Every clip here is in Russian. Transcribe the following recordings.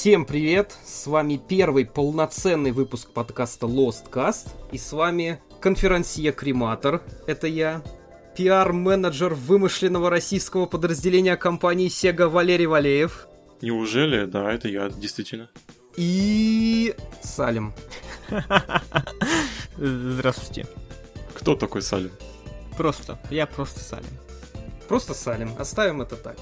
Всем привет! С вами первый полноценный выпуск подкаста Lost Cast. И с вами конферансье Крематор, это я, пиар-менеджер вымышленного российского подразделения компании Sega Валерий Валеев. Неужели? Да, это я, действительно. И... Салим. Здравствуйте. Кто такой Салим? Просто. Я просто Салим. Просто Салим. Оставим это так.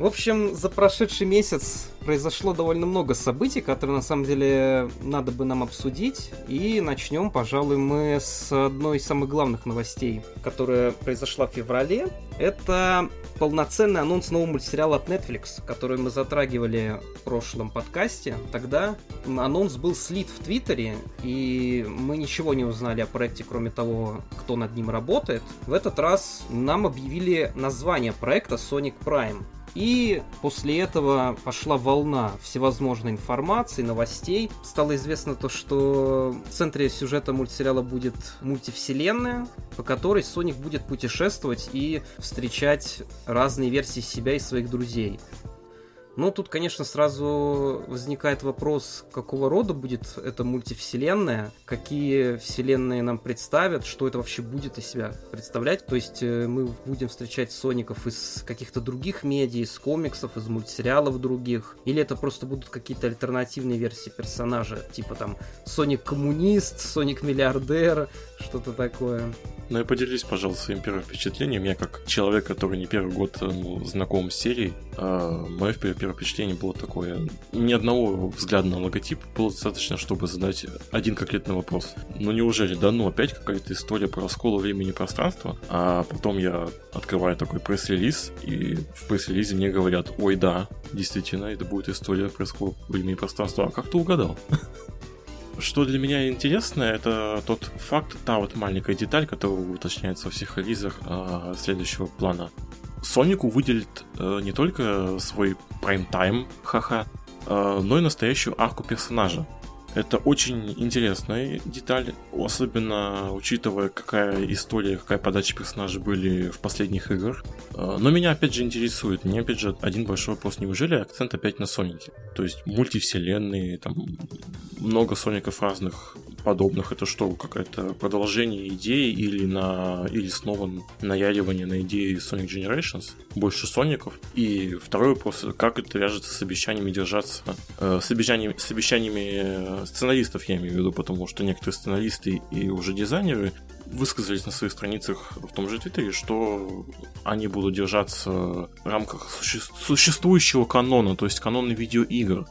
В общем, за прошедший месяц произошло довольно много событий, которые на самом деле надо бы нам обсудить. И начнем, пожалуй, мы с одной из самых главных новостей, которая произошла в феврале. Это полноценный анонс нового мультсериала от Netflix, который мы затрагивали в прошлом подкасте. Тогда анонс был слит в Твиттере, и мы ничего не узнали о проекте, кроме того, кто над ним работает. В этот раз нам объявили название проекта Sonic Prime. И после этого пошла волна всевозможной информации, новостей. Стало известно то, что в центре сюжета мультсериала будет мультивселенная, по которой Соник будет путешествовать и встречать разные версии себя и своих друзей. Ну, тут, конечно, сразу возникает вопрос, какого рода будет эта мультивселенная, какие вселенные нам представят, что это вообще будет из себя представлять. То есть э, мы будем встречать Соников из каких-то других медиа, из комиксов, из мультсериалов других, или это просто будут какие-то альтернативные версии персонажа, типа там Соник коммунист, Соник миллиардер, что-то такое. Ну и поделись, пожалуйста, своим первым впечатлением. Я как человек, который не первый год ну, знаком с серией, э, мое первое впечатление было такое. Ни одного взгляда на логотип было достаточно, чтобы задать один конкретный вопрос. Ну неужели, да, ну опять какая-то история про раскол времени и пространства, а потом я открываю такой пресс-релиз, и в пресс-релизе мне говорят, ой, да, действительно, это будет история про раскол времени и пространства. А как ты угадал? Что для меня интересно, это тот факт, та вот маленькая деталь, которая уточняется во всех релизах э, следующего плана. Сонику выделит э, не только свой прайм-тайм, ха-ха, э, но и настоящую арку персонажа. Это очень интересная деталь, особенно учитывая, какая история, какая подача персонажей были в последних играх. Э, но меня опять же интересует, мне опять же один большой вопрос, неужели акцент опять на Сонике? То есть мультивселенные, там много Соников разных подобных, это что, какое-то продолжение идеи или на или снова наяривание на идеи Sonic Generations, больше Соников. И второй вопрос, как это вяжется с обещаниями держаться, э, с, обещаниями, с обещаниями э, сценаристов, я имею в виду, потому что некоторые сценаристы и уже дизайнеры высказались на своих страницах в том же Твиттере, что они будут держаться в рамках суще- существующего канона, то есть канона видеоигр.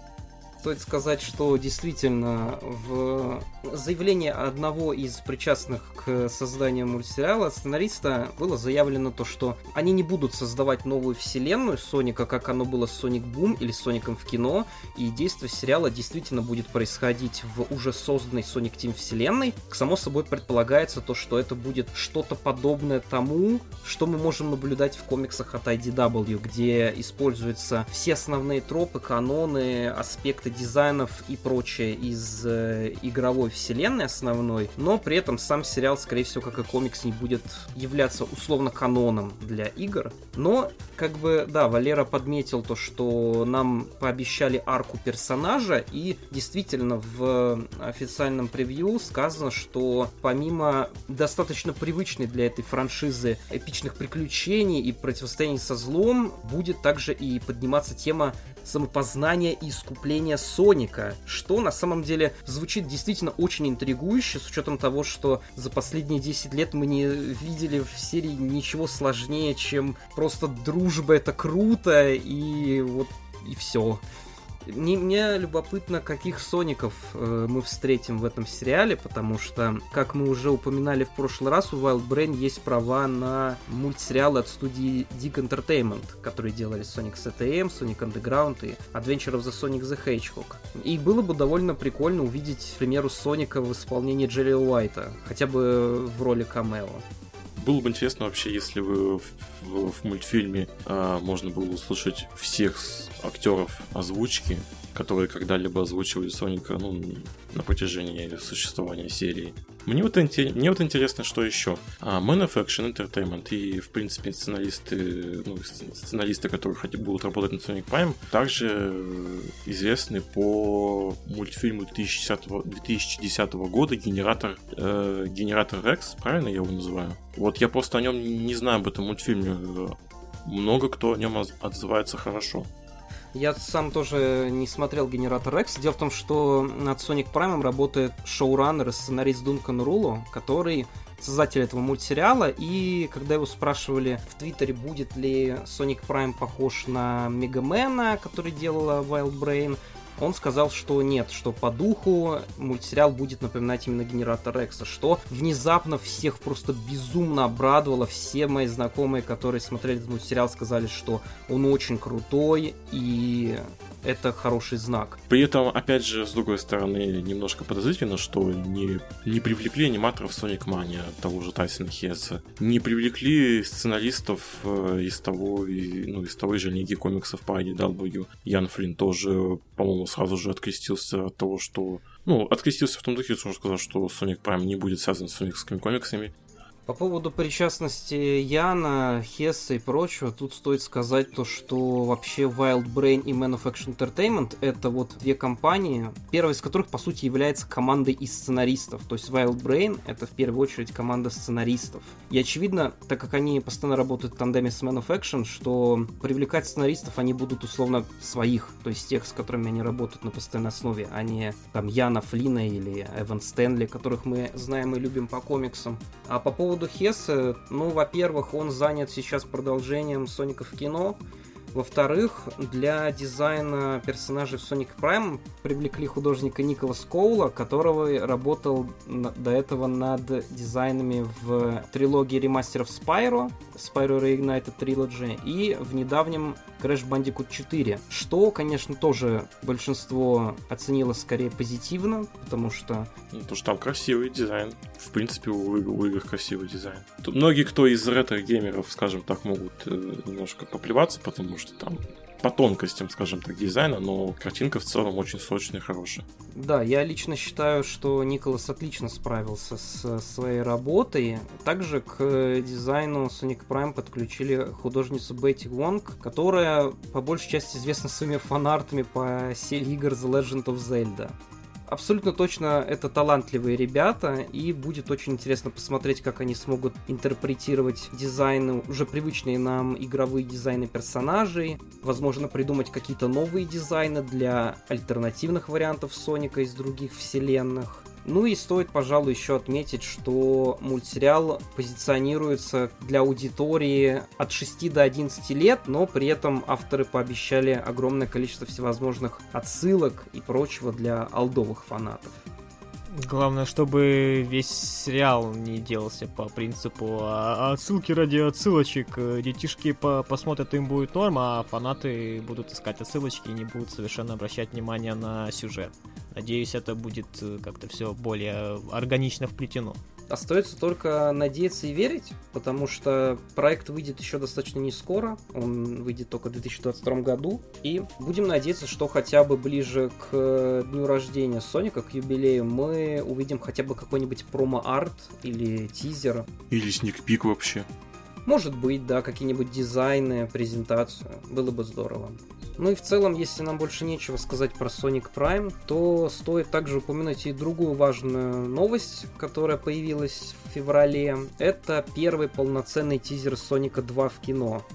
Стоит сказать, что действительно в заявлении одного из причастных к созданию мультсериала сценариста было заявлено то, что они не будут создавать новую вселенную Соника, как оно было с Соник Бум или Соником в кино, и действие сериала действительно будет происходить в уже созданной Соник Тим вселенной. Само собой предполагается то, что это будет что-то подобное тому, что мы можем наблюдать в комиксах от IDW, где используются все основные тропы, каноны, аспекты каких дизайнов и прочее из э, игровой вселенной основной, но при этом сам сериал, скорее всего, как и комикс, не будет являться условно каноном для игр. Но, как бы, да, Валера подметил то, что нам пообещали арку персонажа, и действительно в официальном превью сказано, что помимо достаточно привычной для этой франшизы эпичных приключений и противостояний со злом, будет также и подниматься тема самопознания и искупления Соника, что на самом деле звучит действительно очень интригующе, с учетом того, что за последние 10 лет мы не видели в серии ничего сложнее, чем просто дружба это круто, и вот и все. Мне, мне любопытно, каких Соников э, мы встретим в этом сериале, потому что, как мы уже упоминали в прошлый раз, у Wild Brain есть права на мультсериалы от студии Dig Entertainment, которые делали Sonic CTM, Sonic Underground и Adventure of the Sonic the Hedgehog. И было бы довольно прикольно увидеть, к примеру, Соника в исполнении Джерри Уайта, хотя бы в роли камео. Было бы интересно вообще, если бы в, в, в мультфильме а, можно было услышать всех актеров озвучки, которые когда-либо озвучивали Соника ну, на протяжении существования серии. Мне вот, мне вот интересно, что еще. А, Man of Action Entertainment и, в принципе, сценаристы, ну, сценаристы, которые хотят, будут работать на Sonic Prime, также известны по мультфильму 2010, 2010 года генератор, э, генератор Rex, правильно я его называю? Вот я просто о нем не знаю об этом мультфильме. Много кто о нем отзывается хорошо. Я сам тоже не смотрел Генератор X. Дело в том, что над Sonic Prime работает шоураннер и сценарист Дункан Руло, который создатель этого мультсериала, и когда его спрашивали в Твиттере, будет ли Sonic Prime похож на Мегамена, который делала Wild Brain, он сказал, что нет, что по духу мультсериал будет напоминать именно генератор Экса, что внезапно всех просто безумно обрадовало. Все мои знакомые, которые смотрели этот мультсериал, сказали, что он очень крутой и это хороший знак. При этом, опять же, с другой стороны, немножко подозрительно, что не, не привлекли аниматоров Sonic Mania, того же Тайсона Хесса, не привлекли сценаристов э, из того, ну, из того же лиги комиксов по IDW. Ян Флинн тоже, по-моему, сразу же открестился от того, что ну, открестился в том духе, что он сказал, что Sonic Prime не будет связан с соникскими комиксами, по поводу причастности Яна, Хесса и прочего, тут стоит сказать то, что вообще Wild Brain и Man of Action Entertainment это вот две компании, первая из которых, по сути, является командой из сценаристов. То есть Wild Brain это в первую очередь команда сценаристов. И очевидно, так как они постоянно работают в тандеме с Man of Action, что привлекать сценаристов они будут условно своих, то есть тех, с которыми они работают на постоянной основе, а не там Яна Флина или Эван Стэнли, которых мы знаем и любим по комиксам. А по поводу Хесса, ну, во-первых, он занят сейчас продолжением Соника в кино, во-вторых, для дизайна персонажей в Sonic Prime привлекли художника Николас Коула, которого работал до этого над дизайнами в трилогии ремастеров Spyro, Spyro Reignited Trilogy, и в недавнем Crash Bandicoot 4, что, конечно, тоже большинство оценило скорее позитивно, потому что... Ну, потому что там красивый дизайн. В принципе, у, у игр красивый дизайн. Тут многие, кто из ретро-геймеров, скажем так, могут э, немножко поплеваться, потому что там по тонкостям, скажем так, дизайна, но картинка в целом очень сочная и хорошая. Да, я лично считаю, что Николас отлично справился с своей работой. Также к дизайну Sonic Prime подключили художницу Бетти Вонг, которая по большей части известна своими фанартами по серии игр The Legend of Zelda абсолютно точно это талантливые ребята, и будет очень интересно посмотреть, как они смогут интерпретировать дизайны, уже привычные нам игровые дизайны персонажей, возможно, придумать какие-то новые дизайны для альтернативных вариантов Соника из других вселенных. Ну и стоит, пожалуй, еще отметить, что мультсериал позиционируется для аудитории от 6 до 11 лет, но при этом авторы пообещали огромное количество всевозможных отсылок и прочего для алдовых фанатов. Главное, чтобы весь сериал не делался по принципу а, отсылки ради отсылочек. Детишки по посмотрят, им будет норм, а фанаты будут искать отсылочки и не будут совершенно обращать внимание на сюжет. Надеюсь, это будет э, как-то все более органично вплетено. Остается только надеяться и верить, потому что проект выйдет еще достаточно не скоро, он выйдет только в 2022 году, и будем надеяться, что хотя бы ближе к дню рождения Соника, к юбилею, мы увидим хотя бы какой-нибудь промо-арт или тизер. Или сникпик вообще. Может быть, да, какие-нибудь дизайны, презентацию. Было бы здорово. Ну и в целом, если нам больше нечего сказать про Sonic Prime, то стоит также упомянуть и другую важную новость, которая появилась в феврале. Это первый полноценный тизер Соника 2 в кино.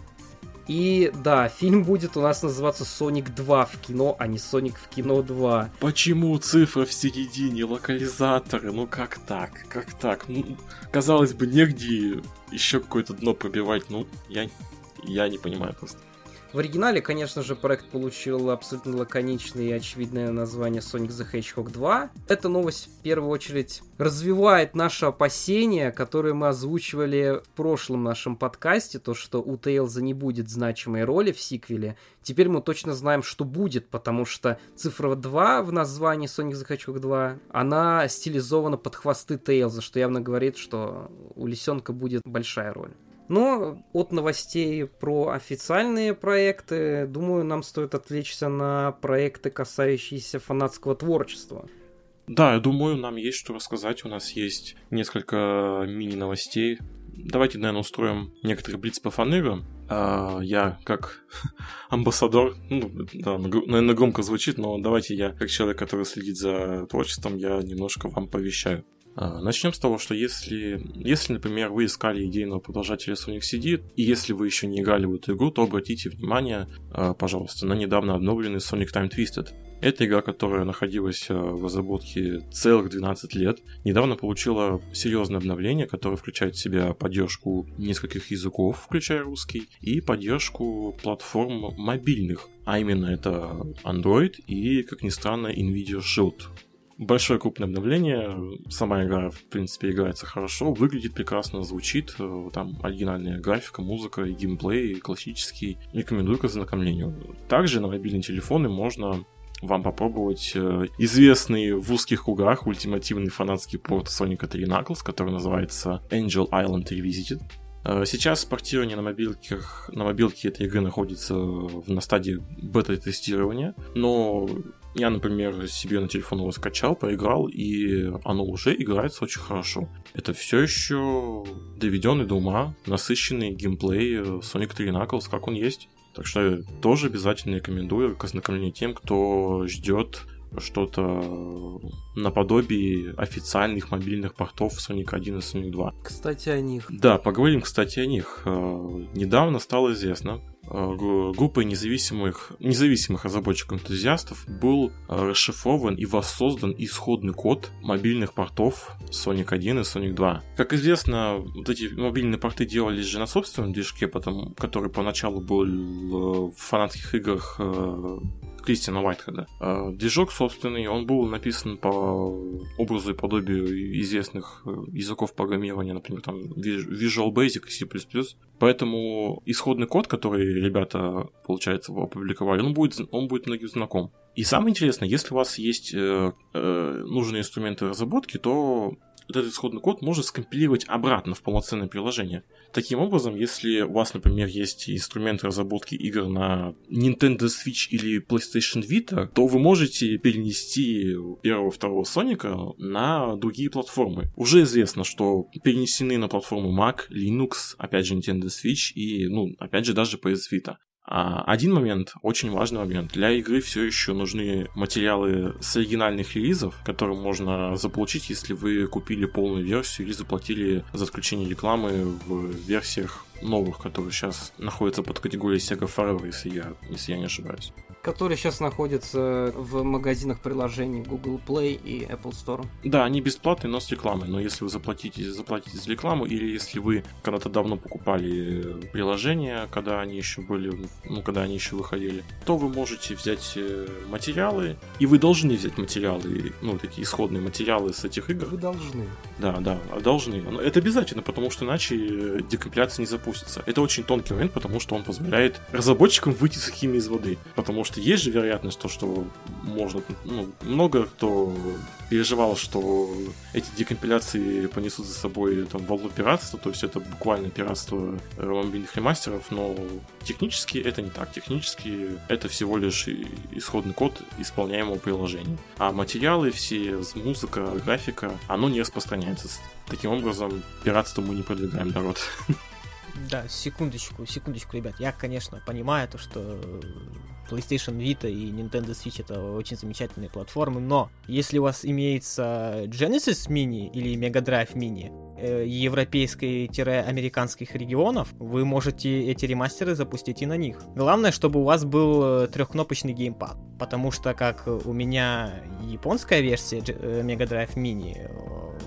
И да, фильм будет у нас называться Соник 2 в кино, а не Соник в кино 2. Почему цифра в середине, локализаторы? Ну как так? Как так? Ну, казалось бы, негде еще какое-то дно пробивать. Ну, я, я не понимаю просто. В оригинале, конечно же, проект получил абсолютно лаконичное и очевидное название Sonic the Hedgehog 2. Эта новость в первую очередь развивает наши опасения, которые мы озвучивали в прошлом нашем подкасте, то, что у Тейлза не будет значимой роли в сиквеле. Теперь мы точно знаем, что будет, потому что цифра 2 в названии Sonic the Hedgehog 2, она стилизована под хвосты Тейлза, что явно говорит, что у лисенка будет большая роль. Но от новостей про официальные проекты, думаю, нам стоит отвлечься на проекты, касающиеся фанатского творчества. Да, я думаю, нам есть что рассказать. У нас есть несколько мини-новостей. Давайте, наверное, устроим некоторые блиц по фанерам. Я как амбассадор, ну, да, наверное, громко звучит, но давайте я, как человек, который следит за творчеством, я немножко вам повещаю. А, начнем с того, что если, если, например, вы искали идейного продолжателя Sonic CD, и если вы еще не играли в эту игру, то обратите внимание, а, пожалуйста, на недавно обновленный Sonic Time Twisted. Эта игра, которая находилась а, в разработке целых 12 лет, недавно получила серьезное обновление, которое включает в себя поддержку нескольких языков, включая русский, и поддержку платформ мобильных, а именно это Android и, как ни странно, Nvidia Shield большое крупное обновление. Сама игра, в принципе, играется хорошо, выглядит прекрасно, звучит. Э, там оригинальная графика, музыка и геймплей, и классический. Рекомендую к ознакомлению. Также на мобильные телефоны можно вам попробовать э, известный в узких кругах ультимативный фанатский порт Sonic 3 Knuckles, который называется Angel Island Revisited. Э, сейчас портирование на мобилках, на мобилке этой игры находится на стадии бета-тестирования, но я, например, себе на телефон его скачал, поиграл, и оно уже играется очень хорошо. Это все еще доведенный до ума, насыщенный геймплей Sonic 3 Knuckles, как он есть. Так что тоже обязательно рекомендую к ознакомлению тем, кто ждет что-то наподобие официальных мобильных портов Sonic 1 и Sonic 2. Кстати, о них. Да, поговорим, кстати, о них. Э, недавно стало известно, Э, группой независимых, независимых разработчиков-энтузиастов был э, расшифрован и воссоздан исходный код мобильных портов Sonic 1 и Sonic 2. Как известно, вот эти мобильные порты делались же на собственном движке, потом, который поначалу был э, в фанатских играх Кристиана Уайтхеда. Движок собственный, он был написан по образу и подобию известных языков программирования, например, там Visual Basic и C++. Поэтому исходный код, который ребята, получается, опубликовали, он будет, он будет многим знаком. И самое интересное, если у вас есть э, э, нужные инструменты разработки, то этот исходный код может скомпилировать обратно в полноценное приложение. Таким образом, если у вас, например, есть инструмент разработки игр на Nintendo Switch или PlayStation Vita, то вы можете перенести первого второго Соника на другие платформы. Уже известно, что перенесены на платформу Mac, Linux, опять же Nintendo Switch и, ну, опять же, даже PS Vita. А один момент, очень важный момент. Для игры все еще нужны материалы с оригинальных релизов, которые можно заполучить, если вы купили полную версию или заплатили за отключение рекламы в версиях новых, которые сейчас находятся под категорией Sega Forever, если я, если я не ошибаюсь которые сейчас находятся в магазинах приложений Google Play и Apple Store. Да, они бесплатные, но с рекламой. Но если вы заплатите, заплатите за рекламу, или если вы когда-то давно покупали приложения, когда они еще были, ну, когда они еще выходили, то вы можете взять э, материалы, и вы должны взять материалы, ну, такие исходные материалы с этих игр. Вы должны. Да, да, должны. Это обязательно, потому что иначе э, декомпиляция не запустится. Это очень тонкий момент, потому что он позволяет разработчикам выйти сухими из воды. Потому что что есть же вероятность то, что можно, ну, много кто переживал, что эти декомпиляции понесут за собой там волну пиратства, то есть это буквально пиратство мобильных ремастеров, но технически это не так. Технически это всего лишь исходный код исполняемого приложения. А материалы все, музыка, графика, оно не распространяется. Таким образом, пиратство мы не продвигаем народ. Да, секундочку, секундочку, ребят. Я, конечно, понимаю то, что PlayStation Vita и Nintendo Switch это очень замечательные платформы, но если у вас имеется Genesis Mini или Mega Drive Mini э, европейской-американских регионов, вы можете эти ремастеры запустить и на них. Главное, чтобы у вас был э, трехкнопочный геймпад, потому что как у меня японская версия э, Mega Drive Mini,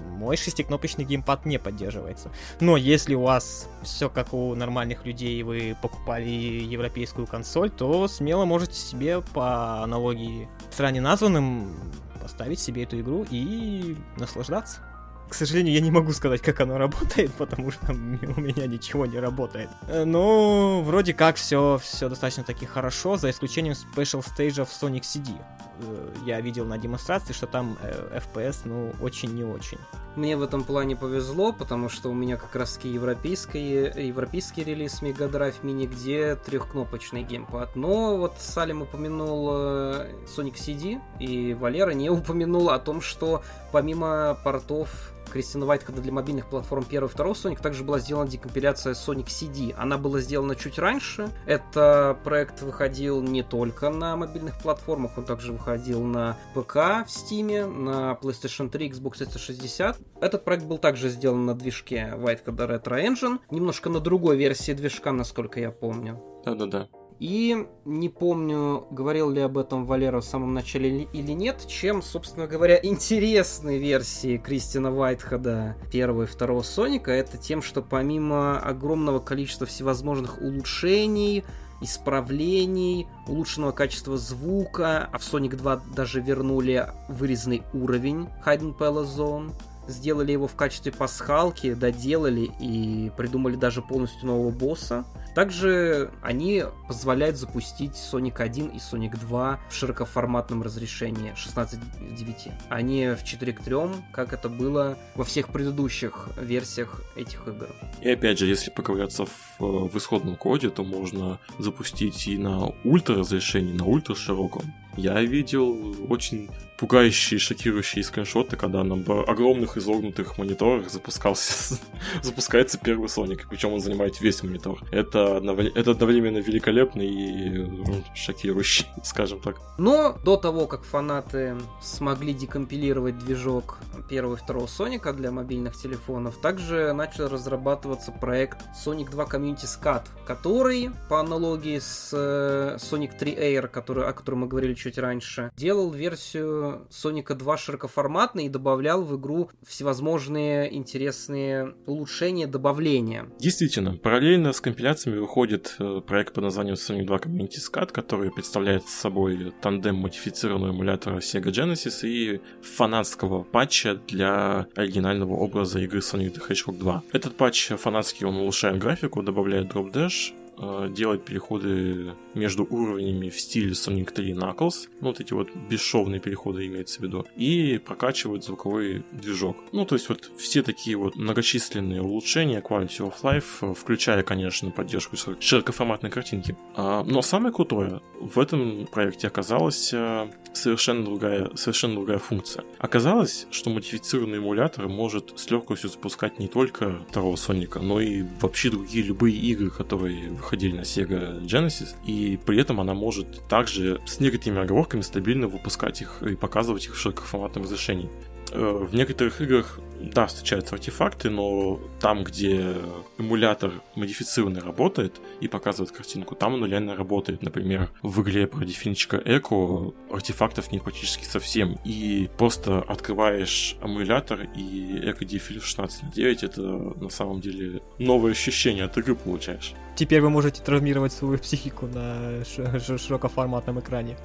мой шестикнопочный геймпад не поддерживается. Но если у вас все как у нормальных людей, вы покупали европейскую консоль, то смело можете себе по аналогии с ранее названным поставить себе эту игру и наслаждаться. К сожалению, я не могу сказать, как оно работает, потому что у меня ничего не работает. Э, но вроде как все, все достаточно таки хорошо, за исключением Special Stage в Sonic CD. Э, я видел на демонстрации, что там э, FPS, ну, очень не очень. Мне в этом плане повезло, потому что у меня как раз таки европейский, европейский релиз Mega Drive Mini, где трехкнопочный геймпад. Но вот Салим упомянул э, Sonic CD, и Валера не упомянул о том, что помимо портов Кристина Уайтхеда для мобильных платформ 1 и 2 Sonic также была сделана декомпиляция Sonic CD. Она была сделана чуть раньше. Это проект выходил не только на мобильных платформах, он также выходил на ПК в Steam, на PlayStation 3, Xbox 360. Этот проект был также сделан на движке Whitehead Retro Engine, немножко на другой версии движка, насколько я помню. Да-да-да. И не помню, говорил ли об этом Валера в самом начале или нет, чем, собственно говоря, интересные версии Кристина Уайтхеда первого и второго Соника, это тем, что помимо огромного количества всевозможных улучшений, исправлений, улучшенного качества звука, а в Sonic 2 даже вернули вырезанный уровень Hidden Palace Zone, сделали его в качестве пасхалки, доделали и придумали даже полностью нового босса. Также они позволяют запустить Sonic 1 и Sonic 2 в широкоформатном разрешении 16 к 9, а не в 4 к 3, как это было во всех предыдущих версиях этих игр. И опять же, если поковыряться в, в исходном коде, то можно запустить и на ультра разрешении, на ультра широком. Я видел очень пугающие, шокирующие скриншоты, когда на огромных изогнутых мониторах запускался, запускается первый Соник, причем он занимает весь монитор. Это, это одновременно великолепно и ну, шокирующий, скажем так. Но до того, как фанаты смогли декомпилировать движок первого и второго Соника для мобильных телефонов, также начал разрабатываться проект Sonic 2 Community Scat, который, по аналогии с э, Sonic 3 Air, который, о котором мы говорили чуть раньше, делал версию Соника 2 широкоформатный и добавлял в игру всевозможные интересные улучшения, добавления. Действительно, параллельно с компиляциями выходит э, проект под названием Sonic 2 Community Scat, который представляет собой тандем модифицированного эмулятора Sega Genesis и фанатского патча для оригинального образа игры Sonic the Hedgehog 2. Этот патч фанатский, он улучшает графику, добавляет Dash, Э, делать переходы между уровнями в стиле Sonic 3 Knuckles, ну, вот эти вот бесшовные переходы имеется в виду, и прокачивать звуковой движок. Ну, то есть вот все такие вот многочисленные улучшения Quality of Life, э, включая, конечно, поддержку широкоформатной картинки. А, но самое крутое в этом проекте оказалась э, совершенно другая, совершенно другая функция. Оказалось, что модифицированный эмулятор может с легкостью запускать не только второго Соника, но и вообще другие любые игры, которые выходили на Sega Genesis, и при этом она может также с некоторыми оговорками стабильно выпускать их и показывать их в широкоформатном разрешении. Э, в некоторых играх, да, встречаются артефакты, но там, где эмулятор модифицированный работает и показывает картинку, там он реально работает. Например, в игре про дефинчика Эко артефактов нет практически совсем. И просто открываешь эмулятор и Эко Дефиль 16 на 9 это на самом деле новое ощущение от игры получаешь. Теперь вы можете травмировать свою психику на широкоформатном экране.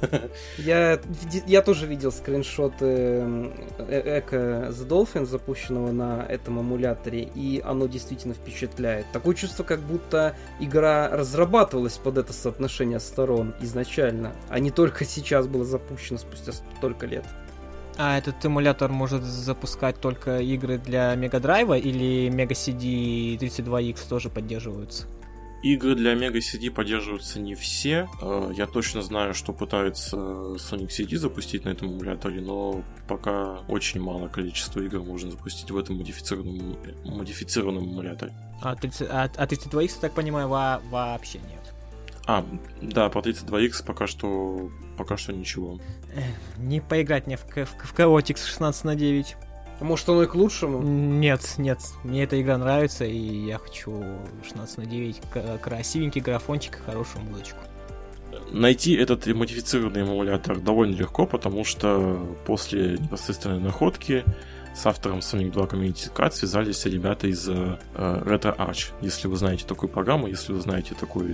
Я, я тоже видел скриншоты Эко The Dolphin, запущенного на этом эмуляторе, и оно действительно впечатляет. Такое чувство, как будто игра разрабатывалась под это соотношение сторон изначально, а не только сейчас было запущено спустя столько лет. А этот эмулятор может запускать только игры для Мега Драйва или Мега CD 32X тоже поддерживаются? Игры для Mega CD поддерживаются не все. Э, я точно знаю, что пытаются Sonic CD запустить на этом эмуляторе, но пока очень мало количества игр можно запустить в этом модифицированном, модифицированном эмуляторе. А, 30, а, а 32X, я так понимаю, во, вообще нет? А, да, по 32X пока что пока что ничего. Не поиграть мне в, в, в Chaotix 16 на 9. Может, оно и к лучшему? Нет, нет. Мне эта игра нравится, и я хочу 16 на 9 красивенький графончик и хорошую музычку. Найти этот модифицированный эмулятор довольно легко, потому что после непосредственной находки с автором Sonic 2 Community Card связались ребята из э, Retro Arch. Если вы знаете такую программу, если вы знаете такой,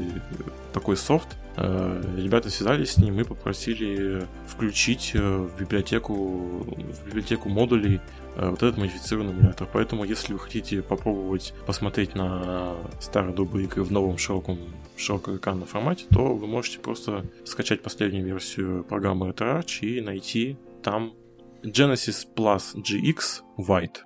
такой софт, э, ребята связались с ним и попросили включить э, в библиотеку, в библиотеку модулей э, вот этот модифицированный эмулятор. Поэтому, если вы хотите попробовать посмотреть на старые добрые игры в новом широком широкоэкранном формате, то вы можете просто скачать последнюю версию программы Retro Arch и найти там Genesis Plus GX White.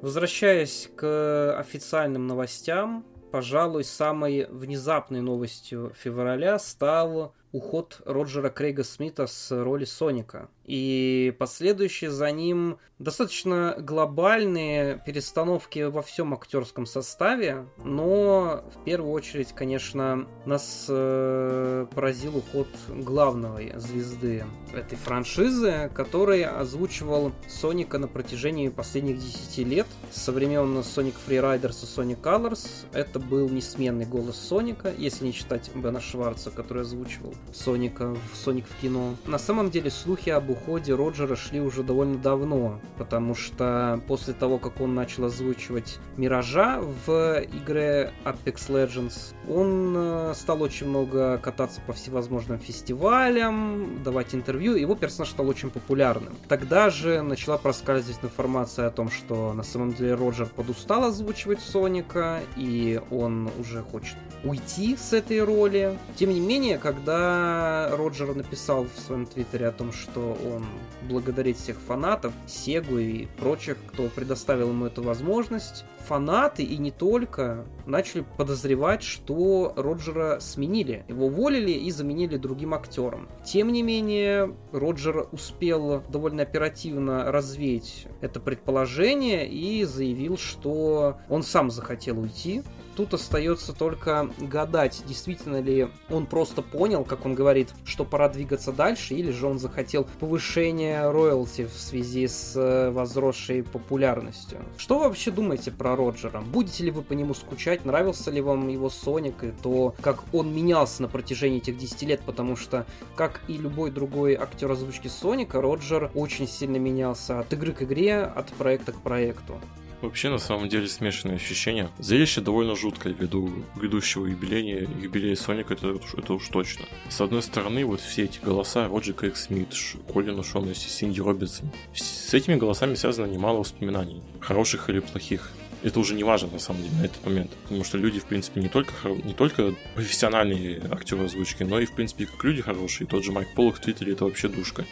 Возвращаясь к официальным новостям, пожалуй, самой внезапной новостью февраля стал уход Роджера Крейга Смита с роли Соника и последующие за ним достаточно глобальные перестановки во всем актерском составе, но в первую очередь, конечно, нас э, поразил уход главной звезды этой франшизы, который озвучивал Соника на протяжении последних 10 лет, со времен Sonic Freeriders и Sonic Colors. Это был несменный голос Соника, если не считать Бена Шварца, который озвучивал Соника в Соник в кино. На самом деле слухи об уходе Роджера шли уже довольно давно, потому что после того, как он начал озвучивать Миража в игре Apex Legends, он э, стал очень много кататься по всевозможным фестивалям, давать интервью, его персонаж стал очень популярным. Тогда же начала проскальзывать информация о том, что на самом деле Роджер подустал озвучивать Соника, и он уже хочет уйти с этой роли. Тем не менее, когда Роджер написал в своем твиттере о том, что он благодарит всех фанатов, Сегу и прочих, кто предоставил ему эту возможность, фанаты и не только начали подозревать, что Роджера сменили. Его уволили и заменили другим актером. Тем не менее, Роджер успел довольно оперативно развеять это предположение и заявил, что он сам захотел уйти, Тут остается только гадать, действительно ли он просто понял, как он говорит, что пора двигаться дальше, или же он захотел повышения роялти в связи с э, возросшей популярностью. Что вы вообще думаете про Роджера? Будете ли вы по нему скучать? Нравился ли вам его Соник и то, как он менялся на протяжении этих 10 лет? Потому что, как и любой другой актер озвучки Соника, Роджер очень сильно менялся от игры к игре, от проекта к проекту. Вообще, на самом деле, смешанные ощущения. Зрелище довольно жуткое ввиду грядущего юбилея, юбилея Соника, это, это уж точно. С одной стороны, вот все эти голоса, Роджер Крейг Смит, Колин Шонесси, Синди Робинсон, с этими голосами связано немало воспоминаний, хороших или плохих это уже не важно на самом деле на этот момент. Потому что люди, в принципе, не только, не только профессиональные актеры озвучки, но и, в принципе, как люди хорошие. Тот же Майк Поллок в Твиттере это вообще душка.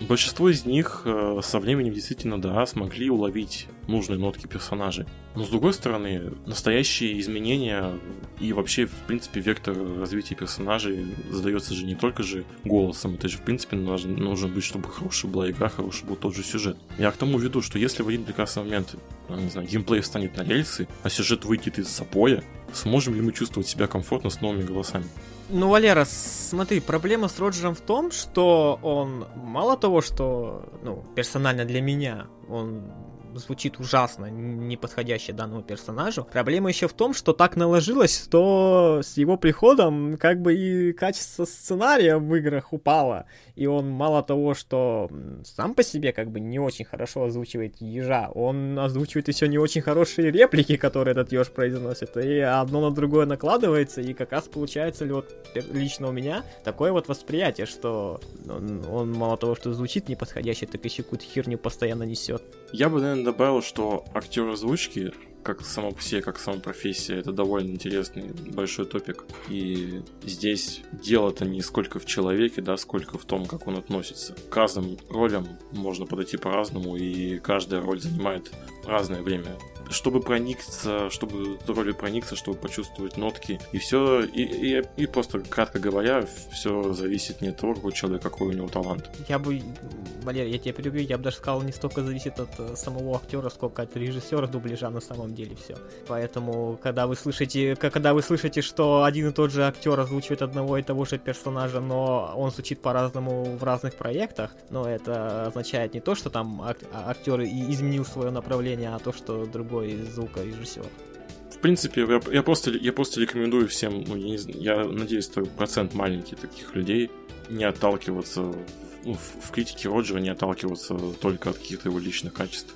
Большинство из них э, со временем действительно, да, смогли уловить нужные нотки персонажей. Но с другой стороны, настоящие изменения и вообще, в принципе, вектор развития персонажей задается же не только же голосом. Это же, в принципе, нужно, быть, чтобы хорошая была игра, хороший был тот же сюжет. Я к тому веду, что если в один прекрасный момент, не знаю, геймплей встанет на рельсы, а сюжет выйдет из запоя, сможем ли мы чувствовать себя комфортно с новыми голосами? Ну, Валера, смотри, проблема с Роджером в том, что он мало того, что, ну, персонально для меня, он звучит ужасно, не подходящий данному персонажу. Проблема еще в том, что так наложилось, что с его приходом как бы и качество сценария в играх упало. И он мало того, что сам по себе как бы не очень хорошо озвучивает ежа, он озвучивает еще не очень хорошие реплики, которые этот еж произносит. И одно на другое накладывается, и как раз получается ли вот лично у меня такое вот восприятие, что он, он мало того, что звучит неподходяще, так еще какую-то херню постоянно несет. Я бы, наверное, добавил, что актер озвучки как само по себе, как сама профессия, это довольно интересный большой топик. И здесь дело-то не сколько в человеке, да, сколько в том, как он относится. К разным ролям можно подойти по-разному, и каждая роль занимает разное время чтобы проникнуться, чтобы роли проникнуться, чтобы почувствовать нотки. И все, и, и, и просто, кратко говоря, все зависит не от того, какой человек, какой у него талант. Я бы, Валерий, я тебя перебью, я бы даже сказал, не столько зависит от э, самого актера, сколько от режиссера дубляжа на самом деле все. Поэтому, когда вы слышите, когда вы слышите, что один и тот же актер озвучивает одного и того же персонажа, но он звучит по-разному в разных проектах, но это означает не то, что там ак- актер изменил свое направление, а то, что другой звукорежиссер. В принципе, я, я, просто, я просто рекомендую всем, ну, я, не, я надеюсь, что процент маленький таких людей, не отталкиваться ну, в, в критике Роджера, не отталкиваться только от каких-то его личных качеств.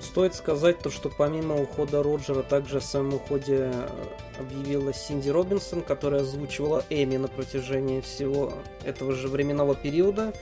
Стоит сказать то, что помимо ухода Роджера, также о своем уходе э, объявила Синди Робинсон, которая озвучивала Эми на протяжении всего этого же временного периода.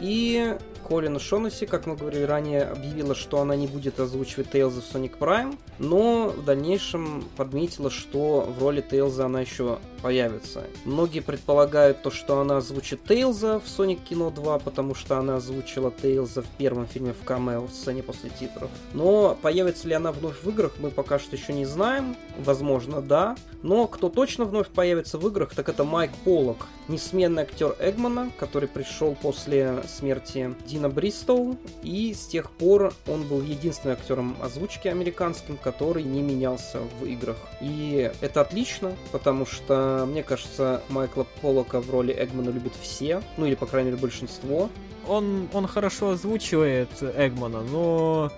И Колин Шонаси, как мы говорили ранее, объявила, что она не будет озвучивать Тейлза в Sonic Prime, но в дальнейшем подметила, что в роли Тейлза она еще появится. Многие предполагают то, что она озвучит Тейлза в Sonic Кино 2, потому что она озвучила Тейлза в первом фильме в камео в сцене после титров. Но появится ли она вновь в играх, мы пока что еще не знаем. Возможно, да. Но кто точно вновь появится в играх, так это Майк Поллок, несменный актер Эгмана, который пришел после смерти Дина Бристоу, и с тех пор он был единственным актером озвучки американским, который не менялся в играх. И это отлично, потому что, мне кажется, Майкла Полока в роли Эгмана любят все, ну или, по крайней мере, большинство. Он, он хорошо озвучивает Эгмана, но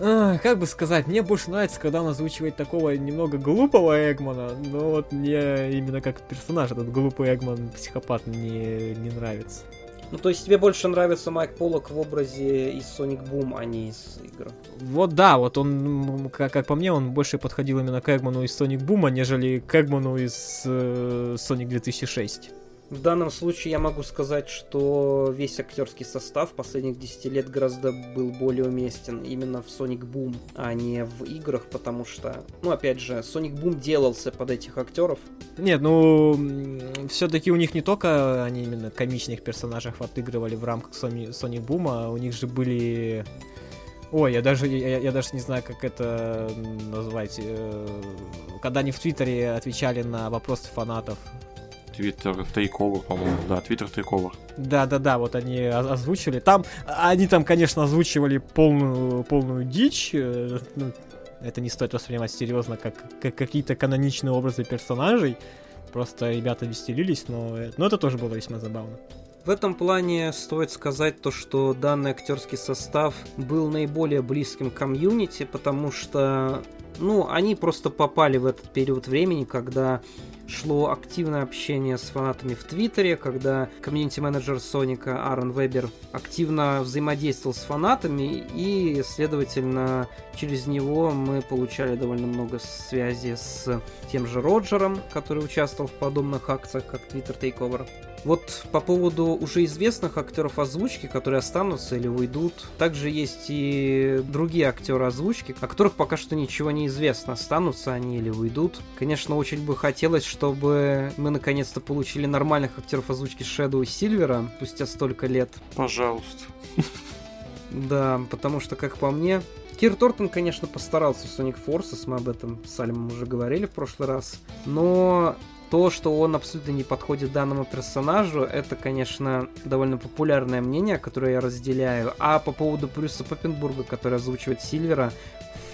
а, как бы сказать, мне больше нравится, когда он озвучивает такого немного глупого Эгмана, но вот мне именно как персонаж этот глупый Эгман, психопат, не, не нравится. Ну, то есть тебе больше нравится Майк Поллок в образе из Sonic Boom, а не из игр? Вот да, вот он, как, как по мне, он больше подходил именно к Эгману из Sonic Boom, нежели к Эгману из э, Sonic 2006. В данном случае я могу сказать, что весь актерский состав последних 10 лет гораздо был более уместен именно в Sonic Boom, а не в играх, потому что, ну, опять же, Sonic Boom делался под этих актеров. Нет, ну, все-таки у них не только они именно комичных персонажей отыгрывали в рамках Sonic, Sonic Boom, а у них же были Ой, я даже, я, я даже не знаю, как это назвать. Э, когда они в Твиттере отвечали на вопросы фанатов, Твиттер Тейковер, по-моему, да, Твиттер Тейковер. Да-да-да, вот они озвучили. Там, они там, конечно, озвучивали полную, полную дичь. Э, ну, это не стоит воспринимать серьезно, как, как какие-то каноничные образы персонажей. Просто ребята веселились, но, но это тоже было весьма забавно. В этом плане стоит сказать то, что данный актерский состав был наиболее близким к комьюнити, потому что ну, они просто попали в этот период времени, когда шло активное общение с фанатами в Твиттере, когда комьюнити-менеджер Соника Аарон Вебер активно взаимодействовал с фанатами, и, следовательно, через него мы получали довольно много связи с тем же Роджером, который участвовал в подобных акциях, как Twitter Takeover. Вот по поводу уже известных актеров озвучки, которые останутся или уйдут, также есть и другие актеры озвучки, о которых пока что ничего не известно, останутся они или уйдут. Конечно, очень бы хотелось, чтобы мы наконец-то получили нормальных актеров озвучки Шэдоу и Сильвера спустя столько лет. Пожалуйста. Да, потому что, как по мне, Кир Тортон, конечно, постарался в Sonic Forces, мы об этом с Альмом уже говорили в прошлый раз, но то, что он абсолютно не подходит данному персонажу, это, конечно, довольно популярное мнение, которое я разделяю. А по поводу Брюса Поппенбурга, который озвучивает Сильвера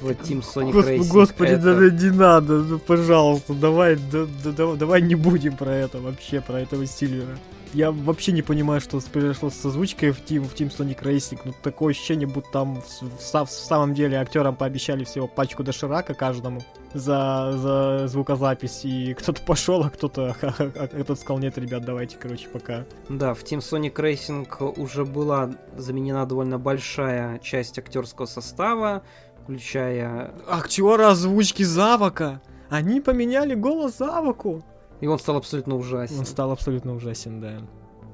в Team Sonic Госп- Racing... Господи, это... да не надо, ну пожалуйста, давай, да, да, давай не будем про это вообще, про этого Сильвера. Я вообще не понимаю, что произошло с озвучкой в Team, в Team Sonic Racing. Ну, такое ощущение, будто там в, в, в самом деле актерам пообещали всего пачку доширака каждому за, за звукозапись, и кто-то пошел, а кто-то а кто сказал, нет, ребят, давайте, короче, пока. Да, в Team Sonic Racing уже была заменена довольно большая часть актерского состава, включая... Актеры озвучки Завока! Они поменяли голос Завоку! И он стал абсолютно ужасен. Он стал абсолютно ужасен, да.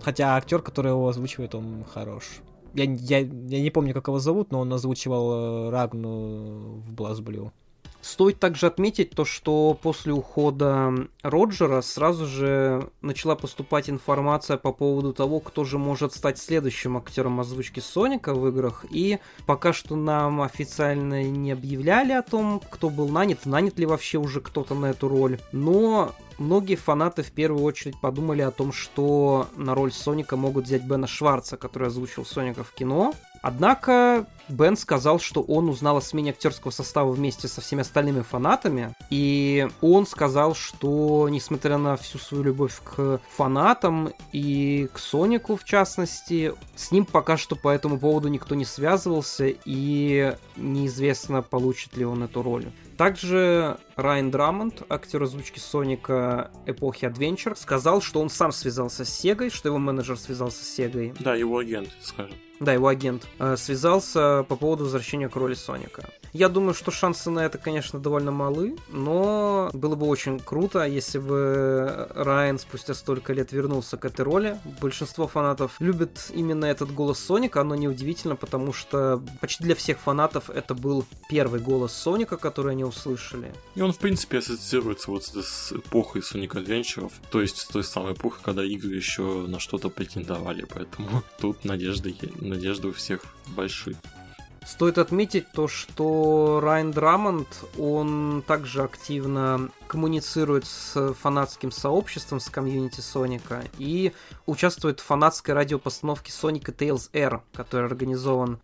Хотя актер, который его озвучивает, он хорош. Я, я, я не помню, как его зовут, но он озвучивал э, Рагну в Блазблю. Стоит также отметить то, что после ухода Роджера сразу же начала поступать информация по поводу того, кто же может стать следующим актером озвучки Соника в играх. И пока что нам официально не объявляли о том, кто был нанят, нанят ли вообще уже кто-то на эту роль. Но многие фанаты в первую очередь подумали о том, что на роль Соника могут взять Бена Шварца, который озвучил Соника в кино. Однако Бен сказал, что он узнал о смене актерского состава вместе со всеми остальными фанатами, и он сказал, что несмотря на всю свою любовь к фанатам и к Сонику в частности, с ним пока что по этому поводу никто не связывался, и неизвестно, получит ли он эту роль. Также Райан Драмонд, актер озвучки Соника эпохи Adventure, сказал, что он сам связался с Сегой, что его менеджер связался с Сегой. Да, его агент, скажем. Да, его агент э, связался по поводу возвращения к роли Соника. Я думаю, что шансы на это, конечно, довольно малы, но было бы очень круто, если бы Райан спустя столько лет вернулся к этой роли. Большинство фанатов любят именно этот голос Соника, оно неудивительно, потому что почти для всех фанатов это был первый голос Соника, который они услышали. И он, в принципе, ассоциируется вот с эпохой Sonic Adventure, то есть с той самой эпохой, когда игры еще на что-то претендовали, поэтому тут надежды надежды у всех большие. Стоит отметить то, что Райан Драмонд, он также активно коммуницирует с фанатским сообществом, с комьюнити Соника, и участвует в фанатской радиопостановке Sonic Tales R, который организован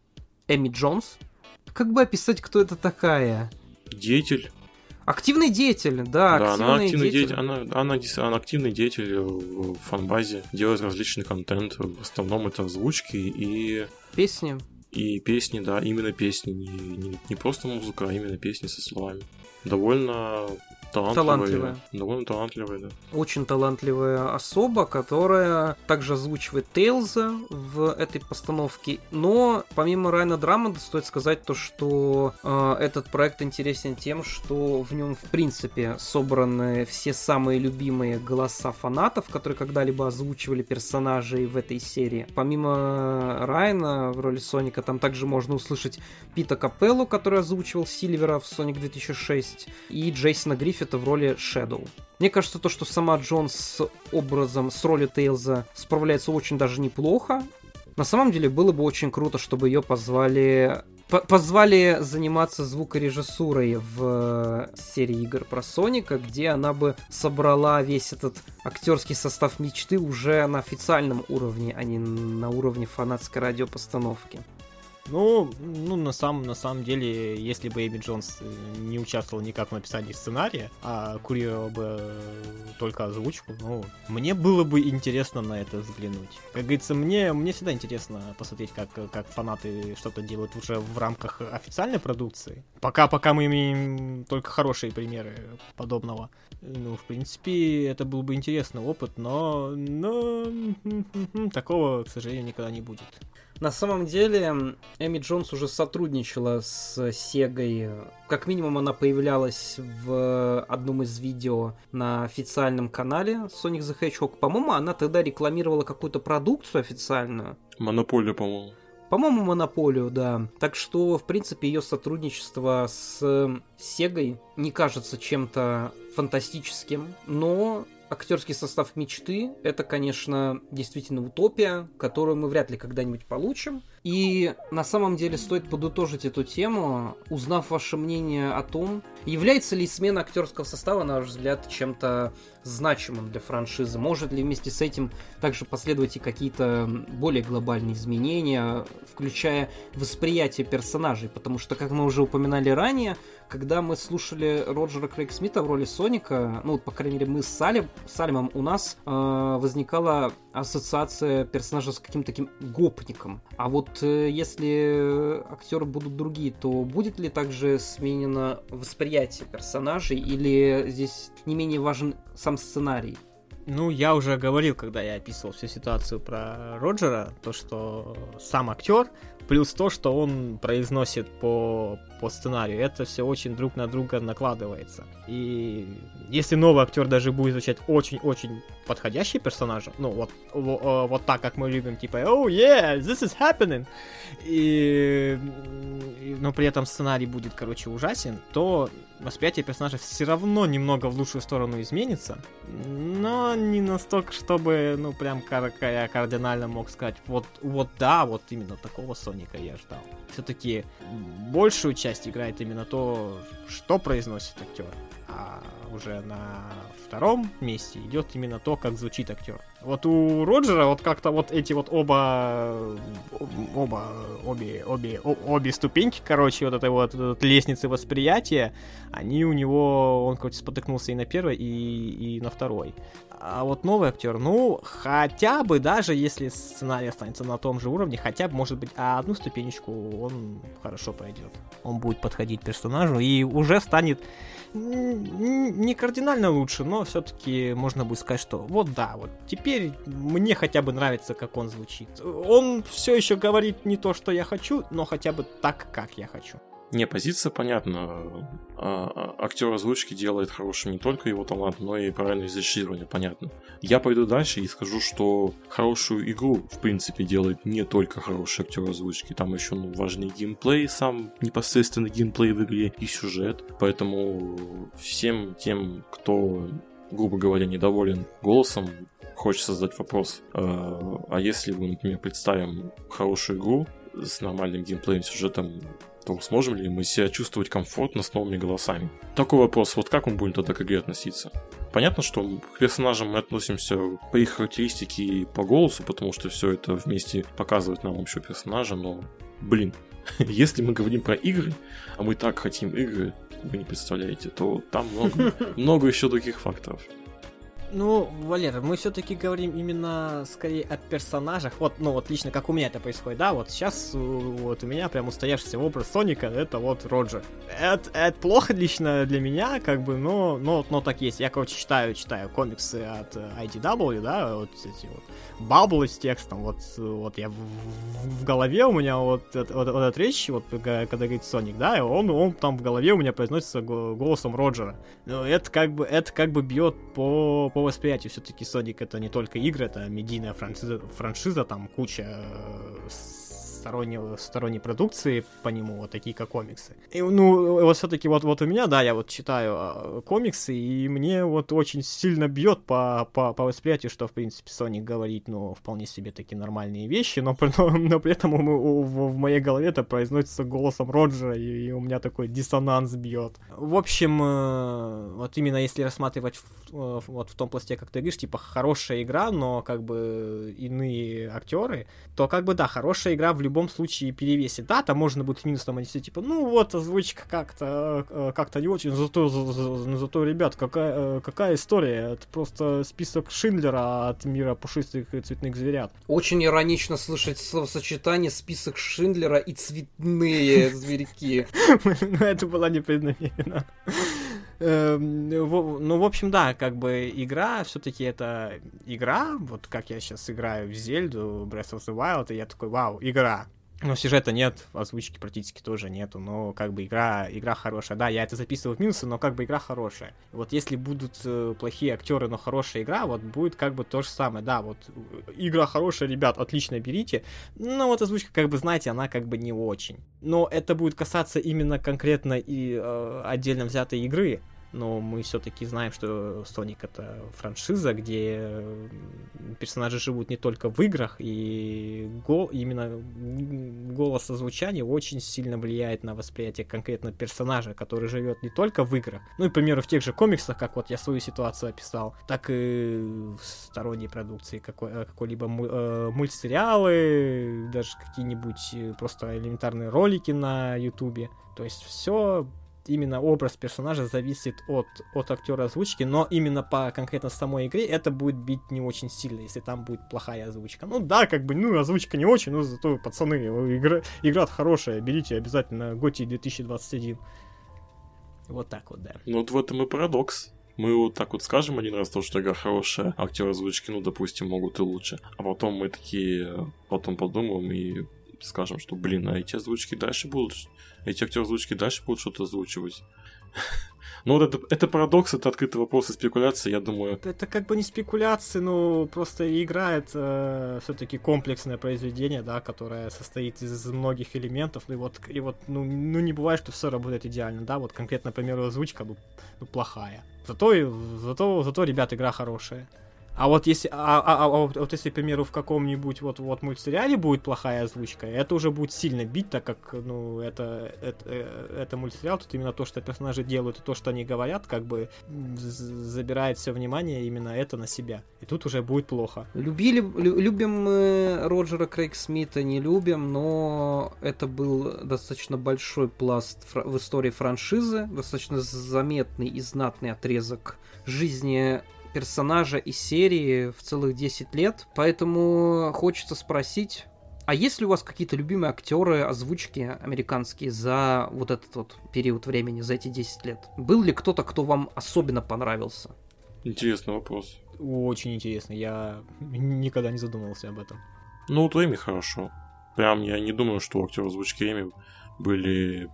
Эми Джонс. Как бы описать, кто это такая? Деятель. Активный деятель, да. Да, она активный деятель. деятель она, она, она активный деятель в фанбазе, делает различный контент. В основном это озвучки и... Песни. И песни, да, именно песни. Не, не, не просто музыка, а именно песни со словами. Довольно талантливая. Довольно талантливая, да. Очень талантливая особа, которая также озвучивает Тейлза в этой постановке. Но помимо Райана Драмонда стоит сказать то, что э, этот проект интересен тем, что в нем в принципе собраны все самые любимые голоса фанатов, которые когда-либо озвучивали персонажей в этой серии. Помимо Райана в роли Соника, там также можно услышать Пита Капеллу, который озвучивал Сильвера в Sonic 2006, и Джейсона Гриффи это в роли Shadow. Мне кажется, то, что сама Джонс с образом, с роли Тейлза справляется очень даже неплохо. На самом деле было бы очень круто, чтобы ее позвали позвали заниматься звукорежиссурой в серии игр про Соника, где она бы собрала весь этот актерский состав мечты уже на официальном уровне, а не на уровне фанатской радиопостановки. Ну, ну на, самом, на самом деле, если бы Эми Джонс э, не участвовал никак в написании сценария, а курировал бы только озвучку, ну, мне было бы интересно на это взглянуть. Как говорится, мне, мне всегда интересно посмотреть, как, как фанаты что-то делают уже в рамках официальной продукции. Пока, пока мы имеем только хорошие примеры подобного. Ну, в принципе, это был бы интересный опыт, но, но такого, к сожалению, никогда не будет. На самом деле, Эми Джонс уже сотрудничала с Сегой. Как минимум, она появлялась в одном из видео на официальном канале Sonic the Hedgehog. По-моему, она тогда рекламировала какую-то продукцию официальную. Монополию, по-моему. По-моему, монополию, да. Так что, в принципе, ее сотрудничество с Сегой не кажется чем-то фантастическим, но актерский состав мечты — это, конечно, действительно утопия, которую мы вряд ли когда-нибудь получим. И на самом деле стоит подытожить эту тему, узнав ваше мнение о том, является ли смена актерского состава, на ваш взгляд, чем-то значимым для франшизы. Может ли вместе с этим также последовать и какие-то более глобальные изменения, включая восприятие персонажей? Потому что, как мы уже упоминали ранее, когда мы слушали Роджера Крейг Смита в роли Соника, ну, по крайней мере, мы с Салем, Салимом, у нас э, возникала ассоциация персонажа с каким-то таким гопником. А вот э, если актеры будут другие, то будет ли также сменено восприятие персонажей или здесь не менее важен сам сценарий? Ну, я уже говорил, когда я описывал всю ситуацию про Роджера, то, что сам актер, плюс то, что он произносит по, по сценарию, это все очень друг на друга накладывается. И если новый актер даже будет звучать очень-очень подходящий персонажа, ну, вот, вот, вот так, как мы любим, типа, oh yeah, this is happening, и, но при этом сценарий будет, короче, ужасен, то восприятие персонажа все равно немного в лучшую сторону изменится, но не настолько, чтобы, ну, прям кар- я кардинально мог сказать, вот, вот да, вот именно такого Соника я ждал. Все-таки большую часть играет именно то, что произносит актер. А уже на втором месте идет именно то, как звучит актер. Вот у Роджера вот как-то вот эти вот оба, оба, обе, обе, обе ступеньки, короче, вот этой вот, вот лестницы восприятия, они у него, он, короче, спотыкнулся и на первой, и, и на второй. А вот новый актер, ну, хотя бы даже если сценарий останется на том же уровне, хотя бы, может быть, одну ступенечку он хорошо пройдет. Он будет подходить персонажу и уже станет не кардинально лучше, но все-таки можно будет сказать, что вот да, вот теперь мне хотя бы нравится, как он звучит. Он все еще говорит не то, что я хочу, но хотя бы так, как я хочу. Не, позиция понятна. А, а, актер озвучки делает хорошим не только его талант, но и правильное режиссирование, понятно. Я пойду дальше и скажу, что хорошую игру, в принципе, делает не только хороший актер озвучки, там еще ну, важный геймплей, сам непосредственно геймплей в игре и сюжет. Поэтому всем тем, кто грубо говоря, недоволен голосом, хочется задать вопрос. А, а если мы, например, представим хорошую игру с нормальным геймплеем, сюжетом, то сможем ли мы себя чувствовать комфортно с новыми голосами? Такой вопрос, вот как он будет тогда к игре относиться? Понятно, что к персонажам мы относимся по их характеристике и по голосу, потому что все это вместе показывает нам общего персонажа, но, блин, если мы говорим про игры, а мы так хотим игры, вы не представляете, то там много, много еще других факторов. Ну, Валера, мы все-таки говорим именно скорее о персонажах. Вот, ну вот лично как у меня это происходит, да, вот сейчас вот у меня прям устоявшийся образ Соника, это вот Роджер. Это, это плохо лично для меня, как бы, но, но, но так есть. Я, короче, читаю, читаю комиксы от IDW, да, вот эти вот баблы с текстом, вот, вот я в, в голове у меня вот, вот, вот, эта речь, вот когда говорит Соник, да, он, он там в голове у меня произносится голосом Роджера. Но это как бы, это как бы бьет по, по восприятию. Все-таки Sonic это не только игры, это медийная франшиза, франшиза там куча э, стороннего, сторонней продукции по нему, вот такие как комиксы. И, ну, вот все-таки вот, вот у меня, да, я вот читаю э, комиксы, и мне вот очень сильно бьет по, по, по восприятию, что, в принципе, Соник говорит, ну, вполне себе такие нормальные вещи, но, но, но при этом в, в, в моей голове это произносится голосом Роджера, и, и у меня такой диссонанс бьет. В общем, э, вот именно если рассматривать э, вот в том пласте, как ты говоришь, типа, хорошая игра, но как бы иные актеры, то как бы, да, хорошая игра в любом любом случае перевесит. Да, там можно будет минус там отнести, типа, ну вот, озвучка как-то э, как-то не очень, зато, за, зато, ребят, какая, э, какая история? Это просто список Шиндлера от мира пушистых и цветных зверят. Очень иронично слышать словосочетание список Шиндлера и цветные зверьки. Ну, это было непреднамеренно. Эм, ну, в общем, да, как бы игра, все-таки это игра, вот как я сейчас играю в Зельду, Breath of the Wild, и я такой, вау, игра. Но сюжета нет, озвучки практически тоже нету, но как бы игра, игра хорошая. Да, я это записывал в минусы, но как бы игра хорошая. Вот если будут э, плохие актеры, но хорошая игра, вот будет как бы то же самое. Да, вот э, игра хорошая, ребят, отлично берите. Но вот озвучка, как бы, знаете, она как бы не очень. Но это будет касаться именно конкретно и э, отдельно взятой игры но мы все-таки знаем, что Sonic это франшиза, где персонажи живут не только в играх, и гол, именно голос озвучания очень сильно влияет на восприятие конкретно персонажа, который живет не только в играх, ну и, к примеру, в тех же комиксах, как вот я свою ситуацию описал, так и в сторонней продукции какой, э, какой-либо э, мультсериалы, даже какие-нибудь э, просто элементарные ролики на ютубе. То есть все именно образ персонажа зависит от, от актера озвучки, но именно по конкретно самой игре это будет бить не очень сильно, если там будет плохая озвучка. Ну да, как бы, ну, озвучка не очень, но зато, пацаны, игра, игра хорошая, берите обязательно Готи 2021. Вот так вот, да. Ну вот в этом и парадокс. Мы вот так вот скажем один раз то, что игра хорошая, актеры озвучки, ну, допустим, могут и лучше. А потом мы такие, потом подумаем и скажем, что, блин, а эти озвучки дальше будут, эти актеры озвучки дальше будут что-то озвучивать. Ну вот это, это парадокс, это открытый вопрос и спекуляции, я думаю. Это как бы не спекуляции, ну просто игра это все-таки комплексное произведение, да, которое состоит из многих элементов, и вот, и вот ну, ну не бывает, что все работает идеально, да, вот конкретно, например, озвучка, ну, ну плохая. Зато, зато, зато, ребят, игра хорошая. А вот если, а, а, а, вот, вот если, к примеру, в каком-нибудь вот, вот мультсериале будет плохая озвучка, это уже будет сильно бить, так как, ну, это, это, э, это мультсериал, тут именно то, что персонажи делают, и то, что они говорят, как бы забирает все внимание именно это на себя. И тут уже будет плохо. Любили, лю, любим мы Роджера Крейг Смита, не любим, но это был достаточно большой пласт в истории франшизы, достаточно заметный и знатный отрезок жизни персонажа и серии в целых 10 лет. Поэтому хочется спросить, а есть ли у вас какие-то любимые актеры озвучки американские за вот этот вот период времени, за эти 10 лет? Был ли кто-то, кто вам особенно понравился? Интересный вопрос. Очень интересно, я никогда не задумывался об этом. Ну, вот Эми хорошо. Прям я не думаю, что у актера озвучки Эми были...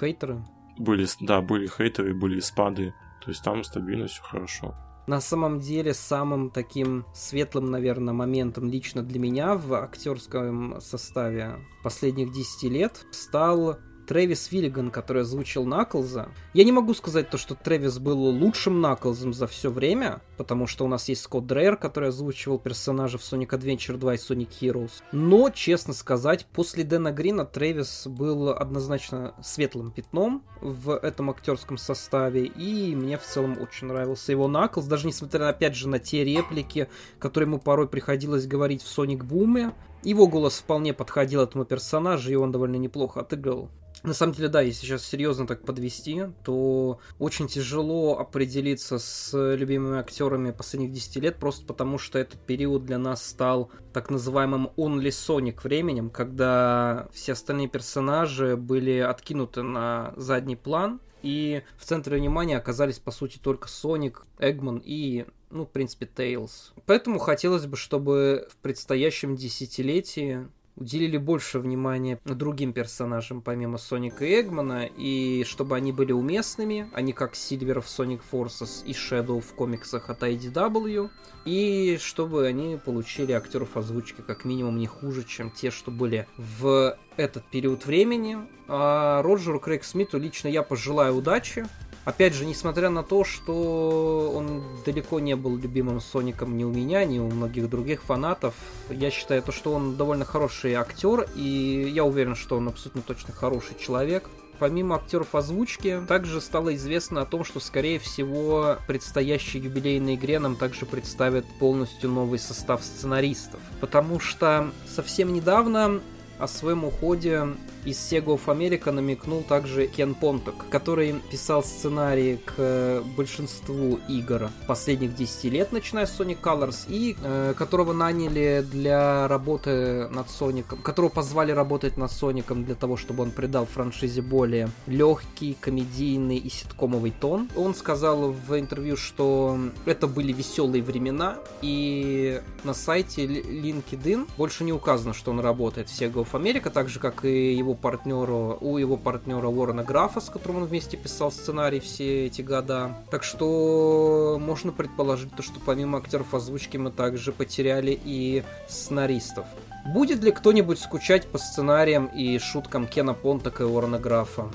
Хейтеры? Были, да, были хейтеры, были спады. То есть там стабильно все хорошо. На самом деле самым таким светлым, наверное, моментом лично для меня в актерском составе последних 10 лет стал Трэвис Филлиган, который озвучил Наклза. Я не могу сказать то, что Трэвис был лучшим Наклзом за все время, потому что у нас есть Скотт Дрейер, который озвучивал персонажа в Sonic Adventure 2 и Sonic Heroes. Но, честно сказать, после Дэна Грина Трэвис был однозначно светлым пятном в этом актерском составе, и мне в целом очень нравился его Наклз, даже несмотря, опять же, на те реплики, которые ему порой приходилось говорить в Sonic Boom. Его голос вполне подходил этому персонажу, и он довольно неплохо отыгрывал. На самом деле, да, если сейчас серьезно так подвести, то очень тяжело определиться с любимыми актерами последних 10 лет, просто потому что этот период для нас стал так называемым only Sonic временем, когда все остальные персонажи были откинуты на задний план, и в центре внимания оказались, по сути, только Соник, Эгман и ну, в принципе, Тейлз. Поэтому хотелось бы, чтобы в предстоящем десятилетии уделили больше внимания другим персонажам, помимо Соника и Эгмана, и чтобы они были уместными, а не как Сильвер в Sonic Forces и Shadow в комиксах от IDW, и чтобы они получили актеров озвучки как минимум не хуже, чем те, что были в этот период времени. А Роджеру Крейг Смиту лично я пожелаю удачи, Опять же, несмотря на то, что он далеко не был любимым Соником ни у меня, ни у многих других фанатов, я считаю то, что он довольно хороший актер, и я уверен, что он абсолютно точно хороший человек. Помимо актеров озвучки, также стало известно о том, что, скорее всего, предстоящей юбилейной игре нам также представят полностью новый состав сценаристов. Потому что совсем недавно о своем уходе из Sega of America намекнул также Кен Понток, который писал сценарии к большинству игр последних 10 лет, начиная с Sonic Colors, и э, которого наняли для работы над Соником, которого позвали работать над Соником для того, чтобы он придал франшизе более легкий, комедийный и ситкомовый тон. Он сказал в интервью, что это были веселые времена, и на сайте LinkedIn больше не указано, что он работает в Sega of America, так же, как и его партнеру, у его партнера Уоррена Графа, с которым он вместе писал сценарий все эти года. Так что можно предположить то, что помимо актеров озвучки мы также потеряли и сценаристов. Будет ли кто-нибудь скучать по сценариям и шуткам Кена Понтака и Уоррена Графа?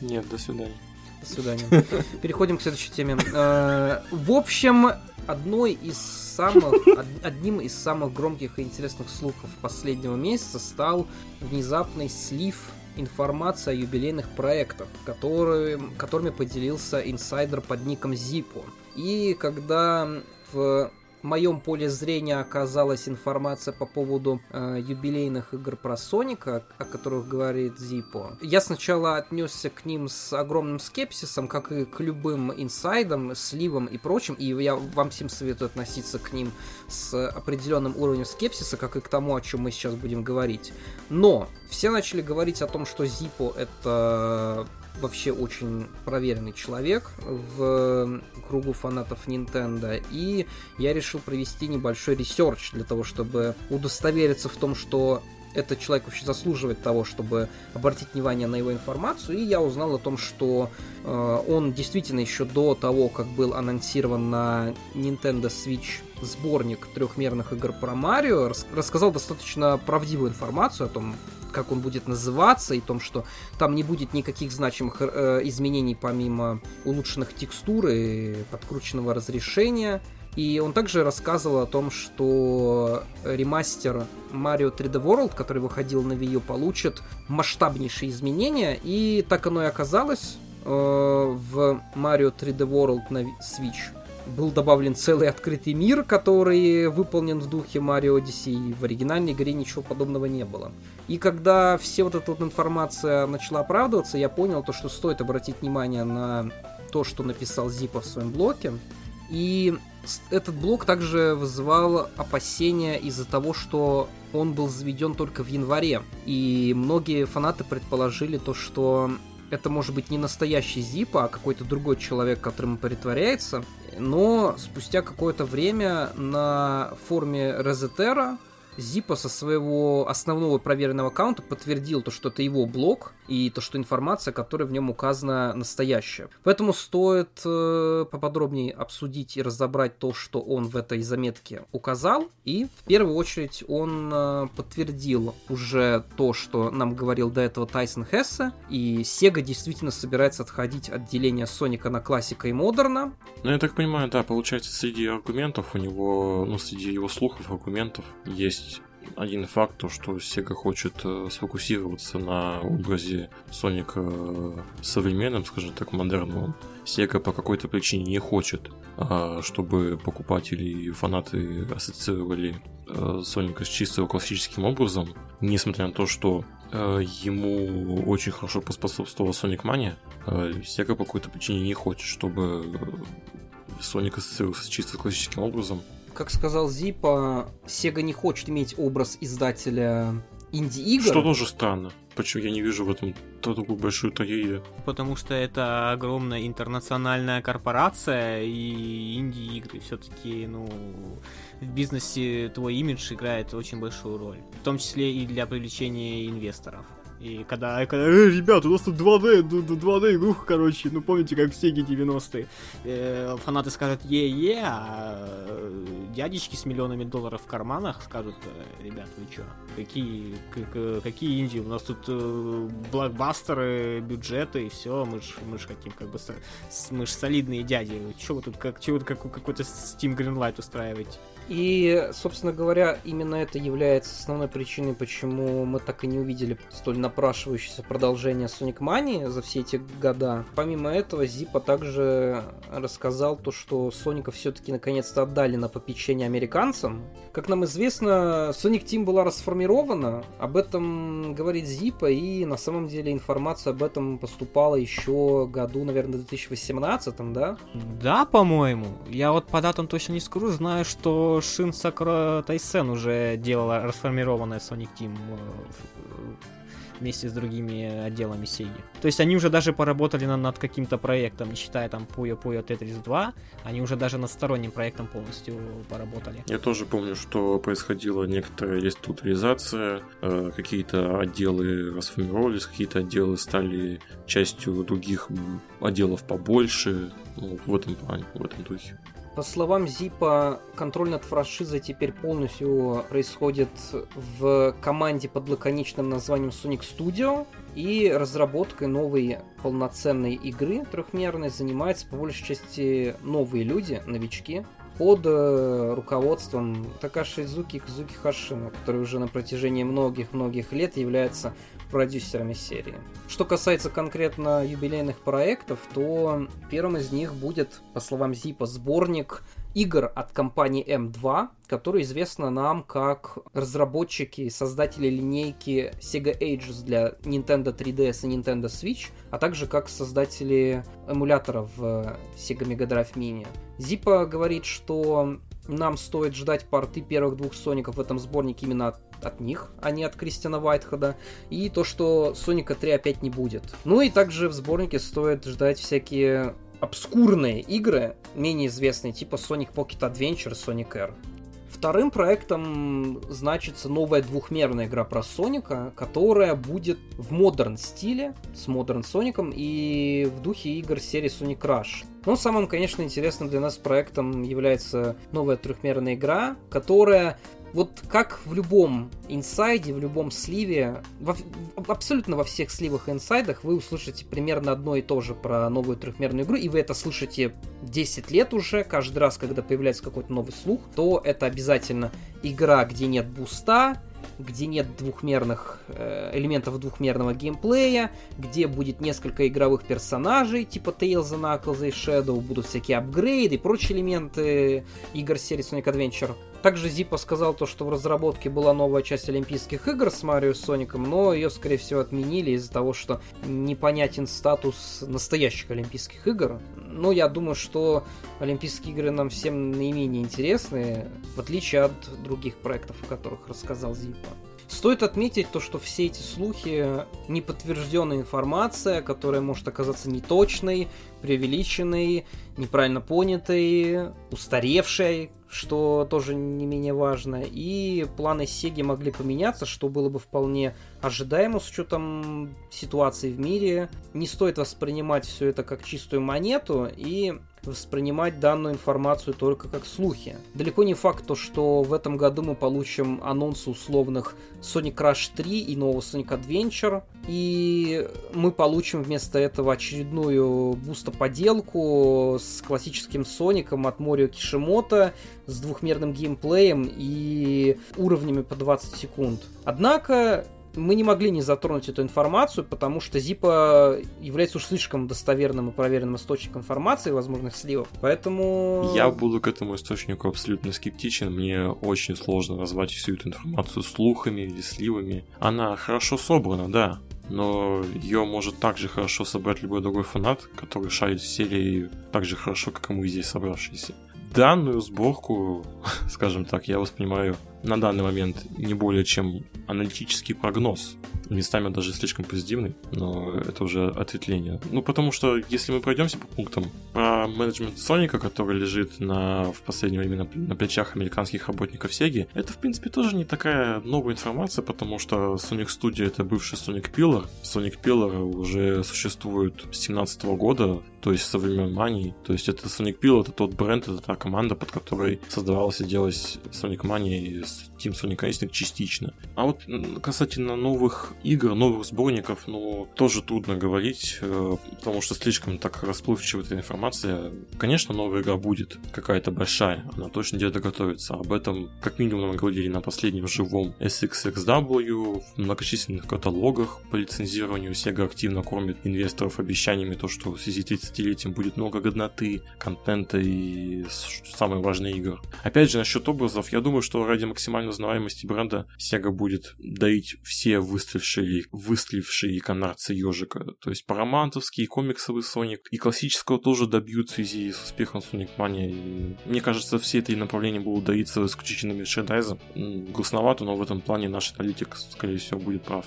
Нет, до свидания. До свидания. Переходим к следующей теме. Э, в общем, одной из самых, одним из самых громких и интересных слухов последнего месяца стал внезапный слив информации о юбилейных проектах, которые, которыми поделился инсайдер под ником Zippo. И когда в в моем поле зрения оказалась информация по поводу э, юбилейных игр про Соника, о которых говорит Зипо. Я сначала отнесся к ним с огромным скепсисом, как и к любым инсайдам, сливам и прочим, и я вам всем советую относиться к ним с определенным уровнем скепсиса, как и к тому, о чем мы сейчас будем говорить. Но все начали говорить о том, что Зипо это вообще очень проверенный человек в кругу фанатов Nintendo, и я решил провести небольшой research для того, чтобы удостовериться в том, что этот человек вообще заслуживает того, чтобы обратить внимание на его информацию, и я узнал о том, что э, он действительно еще до того, как был анонсирован на Nintendo Switch сборник трехмерных игр про Марио, рас рассказал достаточно правдивую информацию о том, как он будет называться, и том, что там не будет никаких значимых э, изменений помимо улучшенных текстур и подкрученного разрешения. И он также рассказывал о том, что ремастер Mario 3D World, который выходил на Wii U, получит масштабнейшие изменения. И так оно и оказалось э, в Mario 3D World на Switch был добавлен целый открытый мир, который выполнен в духе Mario Odyssey. В оригинальной игре ничего подобного не было. И когда все вот эта вот информация начала оправдываться, я понял то, что стоит обратить внимание на то, что написал Зипа в своем блоке. И этот блок также вызывал опасения из-за того, что он был заведен только в январе. И многие фанаты предположили то, что это может быть не настоящий Зипа, а какой-то другой человек, которым притворяется. Но спустя какое-то время на форуме Резетера Зипа со своего основного проверенного аккаунта подтвердил то, что это его блог, и то, что информация, которая в нем указана, настоящая. Поэтому стоит э, поподробнее обсудить и разобрать то, что он в этой заметке указал. И в первую очередь он э, подтвердил уже то, что нам говорил до этого Тайсон Хессе, и Sega действительно собирается отходить от деления Соника на классика и модерна. Ну, я так понимаю, да, получается, среди аргументов у него, ну, среди его слухов, аргументов есть один факт, то, что Sega хочет э, сфокусироваться на образе Соника э, современным, скажем так, модерном. Sega по какой-то причине не хочет, а, чтобы покупатели и фанаты ассоциировали э, Соника с чисто классическим образом, несмотря на то, что ему очень хорошо поспособствовала Sonic Mania, Sega по какой-то причине не хочет, чтобы Соник ассоциировался с чисто классическим образом, как сказал Зипа, Sega не хочет иметь образ издателя инди-игр. Что тоже странно. Почему я не вижу в этом такую большую трагедию? Потому что это огромная интернациональная корпорация и инди-игры все-таки, ну, в бизнесе твой имидж играет очень большую роль. В том числе и для привлечения инвесторов. И когда, когда э, ребят, у нас тут 2D, 2D игруха, короче, ну помните, как в Сеге 90-е. Э, фанаты скажут е-е, а э, дядечки с миллионами долларов в карманах скажут, э, ребят, вы чё, какие, какие инди, у нас тут э, блокбастеры, бюджеты и все, мы ж, мы ж хотим как бы, мы ж солидные дяди, чё вы тут, как, чё вы как, какой-то Steam Greenlight устраиваете? И, собственно говоря, именно это является основной причиной, почему мы так и не увидели столь напрашивающееся продолжение Sonic Mania за все эти года. Помимо этого, Зипа также рассказал то, что Соника все-таки наконец-то отдали на попечение американцам. Как нам известно, Sonic Team была расформирована, об этом говорит Зипа, и на самом деле информация об этом поступала еще году, наверное, 2018, да? Да, по-моему. Я вот по датам точно не скажу, знаю, что Шин Сакура Тайсен уже делала расформированная Sonic Team э, вместе с другими отделами Sega. То есть они уже даже поработали над, над каким-то проектом, не считая там Puyo Puyo Tetris 2, они уже даже над сторонним проектом полностью поработали. Я тоже помню, что происходила некоторая реструктуризация, э, какие-то отделы расформировались, какие-то отделы стали частью других отделов побольше, ну, в этом плане, в этом духе. По словам Зипа, контроль над франшизой теперь полностью происходит в команде под лаконичным названием Sonic Studio, и разработкой новой полноценной игры трехмерной. Занимаются по большей части новые люди, новички, под э, руководством Такаши Зуки Кузуки Хашина, который уже на протяжении многих-многих лет является продюсерами серии. Что касается конкретно юбилейных проектов, то первым из них будет, по словам Зипа, сборник игр от компании M2, которая известна нам как разработчики и создатели линейки Sega Ages для Nintendo 3DS и Nintendo Switch, а также как создатели эмуляторов в Sega Mega Drive Mini. Зипа говорит, что нам стоит ждать порты первых двух Соников в этом сборнике именно от от них, а не от Кристиана Вайтхеда. И то, что Соника 3 опять не будет. Ну и также в сборнике стоит ждать всякие обскурные игры, менее известные, типа Sonic Pocket Adventure, Sonic Air. Вторым проектом значится новая двухмерная игра про Соника, которая будет в модерн стиле, с модерн Соником и в духе игр серии Sonic Rush. Но самым, конечно, интересным для нас проектом является новая трехмерная игра, которая вот как в любом инсайде, в любом сливе, во, абсолютно во всех сливах и инсайдах вы услышите примерно одно и то же про новую трехмерную игру, и вы это слышите 10 лет уже, каждый раз, когда появляется какой-то новый слух, то это обязательно игра, где нет буста, где нет двухмерных э, элементов двухмерного геймплея, где будет несколько игровых персонажей, типа Tails, Knuckles и Shadow, будут всякие апгрейды и прочие элементы игр серии Sonic Adventure. Также Зипа сказал то, что в разработке была новая часть Олимпийских игр с Марио и Соником, но ее, скорее всего, отменили из-за того, что непонятен статус настоящих Олимпийских игр. Но я думаю, что Олимпийские игры нам всем наименее интересны, в отличие от других проектов, о которых рассказал Зипа. Стоит отметить то, что все эти слухи неподтвержденная информация, которая может оказаться неточной, преувеличенной, неправильно понятой, устаревшей, что тоже не менее важно. И планы Сеги могли поменяться, что было бы вполне ожидаемо с учетом ситуации в мире. Не стоит воспринимать все это как чистую монету и воспринимать данную информацию только как слухи. Далеко не факт то, что в этом году мы получим анонсы условных Sonic Rush 3 и нового Sonic Adventure, и мы получим вместо этого очередную буста-поделку с классическим Соником от Морио Кишимото, с двухмерным геймплеем и уровнями по 20 секунд. Однако мы не могли не затронуть эту информацию, потому что Зипа является уж слишком достоверным и проверенным источником информации возможных сливов. Поэтому... Я буду к этому источнику абсолютно скептичен. Мне очень сложно назвать всю эту информацию слухами или сливами. Она хорошо собрана, да, но ее может также хорошо собрать любой другой фанат, который шарит в серии так же хорошо, как и мы здесь собравшиеся. Данную сборку, скажем так, я воспринимаю на данный момент не более чем аналитический прогноз. Местами даже слишком позитивный, но это уже ответвление. Ну, потому что если мы пройдемся по пунктам, про менеджмент Соника, который лежит на, в последнее время на, на плечах американских работников Sega, это, в принципе, тоже не такая новая информация, потому что Sonic Studio это бывший Sonic Pillar. Sonic Pillar уже существует с 2017 года, то есть со времен Мании. То есть это Sonic Pillar, это тот бренд, это та команда, под которой создавалась и делалась Sonic Mania и Team Sonic Racing частично. А вот касательно новых игр, новых сборников, ну, тоже трудно говорить, э, потому что слишком так расплывчива эта информация. Конечно, новая игра будет, какая-то большая, она точно где-то готовится. Об этом как минимум нам говорили на последнем живом SXXW, в многочисленных каталогах по лицензированию. Sega активно кормит инвесторов обещаниями то, что в связи с 30-летием будет много годноты, контента и самые важные игры. Опять же, насчет образов, я думаю, что ради максимальной узнаваемости бренда Sega будет доить все выстрелившие, выстрелившие канарцы ежика. То есть парамантовский, комиксовый Sonic и классического тоже добьют в связи с успехом Mania. И мне кажется, все эти направления будут доиться исключительно мерчендайзом. Грустновато, но в этом плане наш аналитик, скорее всего, будет прав.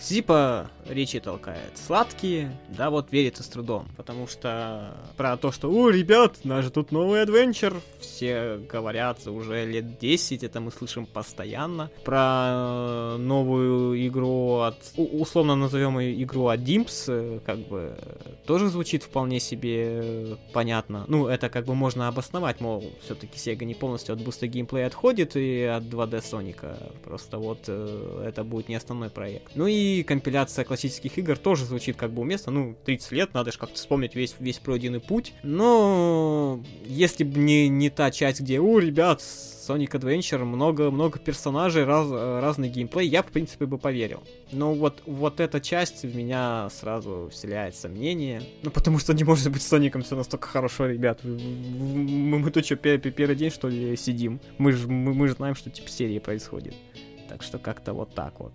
Зипа речи толкает сладкие, да вот верится с трудом, потому что про то, что «О, ребят, наш же тут новый адвенчер», все говорят уже лет 10, это мы слышим постоянно. Про новую игру от, условно назовем ее игру от Dimps, э, как бы тоже звучит вполне себе понятно. Ну, это как бы можно обосновать, мол, все-таки Sega не полностью от буста геймплея отходит и от 2D Соника, просто вот э, это будет не основной проект. Ну и компиляция классических игр тоже звучит как бы уместно. Ну, 30 лет, надо же как-то вспомнить весь, весь пройденный путь. Но если бы не, не та часть, где, у, ребят, Sonic Adventure, много-много персонажей, раз, разный геймплей, я, в принципе, бы поверил. Но вот, вот эта часть в меня сразу вселяет сомнения. Ну, потому что не может быть Соником все настолько хорошо, ребят. Мы, мы тут что, первый день, что ли, сидим? Мы же мы, мы знаем, что типа серии происходит. Так что как-то вот так вот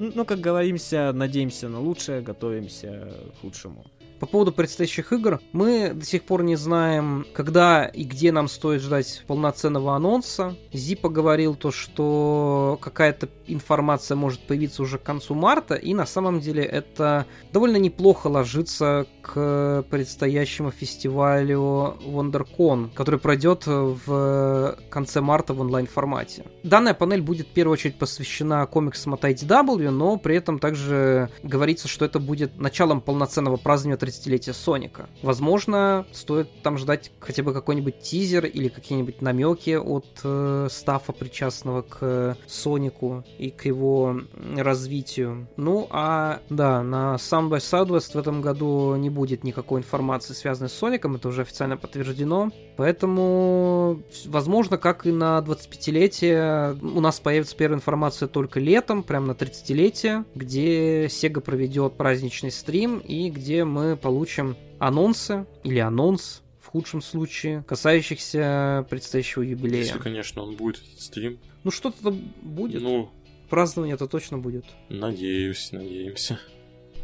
ну, как говоримся, надеемся на лучшее, готовимся к худшему. По поводу предстоящих игр, мы до сих пор не знаем, когда и где нам стоит ждать полноценного анонса. Зипа говорил то, что какая-то информация может появиться уже к концу марта, и на самом деле это довольно неплохо ложится к предстоящему фестивалю WonderCon, который пройдет в конце марта в онлайн-формате. Данная панель будет в первую очередь посвящена комиксам от IDW, но при этом также говорится, что это будет началом полноценного празднования 30-летия Соника. Возможно, стоит там ждать хотя бы какой-нибудь тизер или какие-нибудь намеки от э, стафа, причастного к Сонику и к его развитию. Ну, а да, на Sound by Southwest в этом году не будет никакой информации, связанной с Соником, это уже официально подтверждено. Поэтому, возможно, как и на 25-летие, у нас появится первая информация только летом, прямо на 30-летие, где Sega проведет праздничный стрим и где мы получим анонсы или анонс в худшем случае, касающихся предстоящего юбилея. Если, конечно, он будет этот стрим. Ну что-то будет. Ну, Празднование это точно будет. надеюсь, надеемся.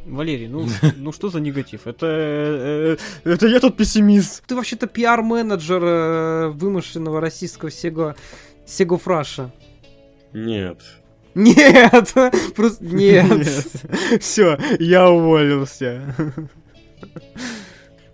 Валерий, ну, ну что за негатив? Это, э, э, это я тут пессимист. Ты вообще-то пиар-менеджер э, вымышленного российского Сего Сего Фраша. Нет. Нет, просто нет. Все, я уволился.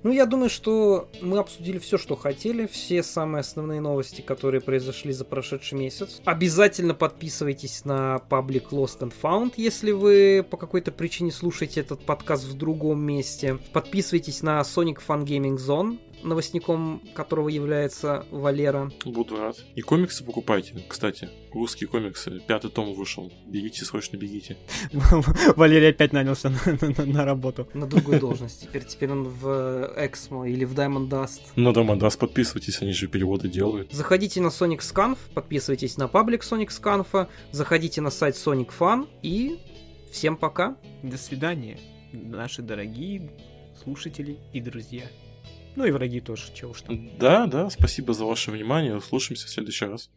Ну, я думаю, что мы обсудили все, что хотели, все самые основные новости, которые произошли за прошедший месяц. Обязательно подписывайтесь на паблик Lost and Found, если вы по какой-то причине слушаете этот подкаст в другом месте. Подписывайтесь на Sonic Fun Gaming Zone, новостником которого является Валера. Буду рад. И комиксы покупайте, кстати. Русские комиксы. Пятый том вышел. Бегите, срочно бегите. Валерий опять нанялся на, на- на работу. На другой должности. Теперь, теперь он в Эксмо или в Diamond Dust. На Домодас подписывайтесь, они же переводы делают. Заходите на Sonic Scanf, подписывайтесь на паблик Sonic Scanf, заходите на сайт Sonic Fun и всем пока. До свидания, наши дорогие слушатели и друзья. Ну и враги тоже, чего уж там. Да, да, спасибо за ваше внимание. Услышимся в следующий раз.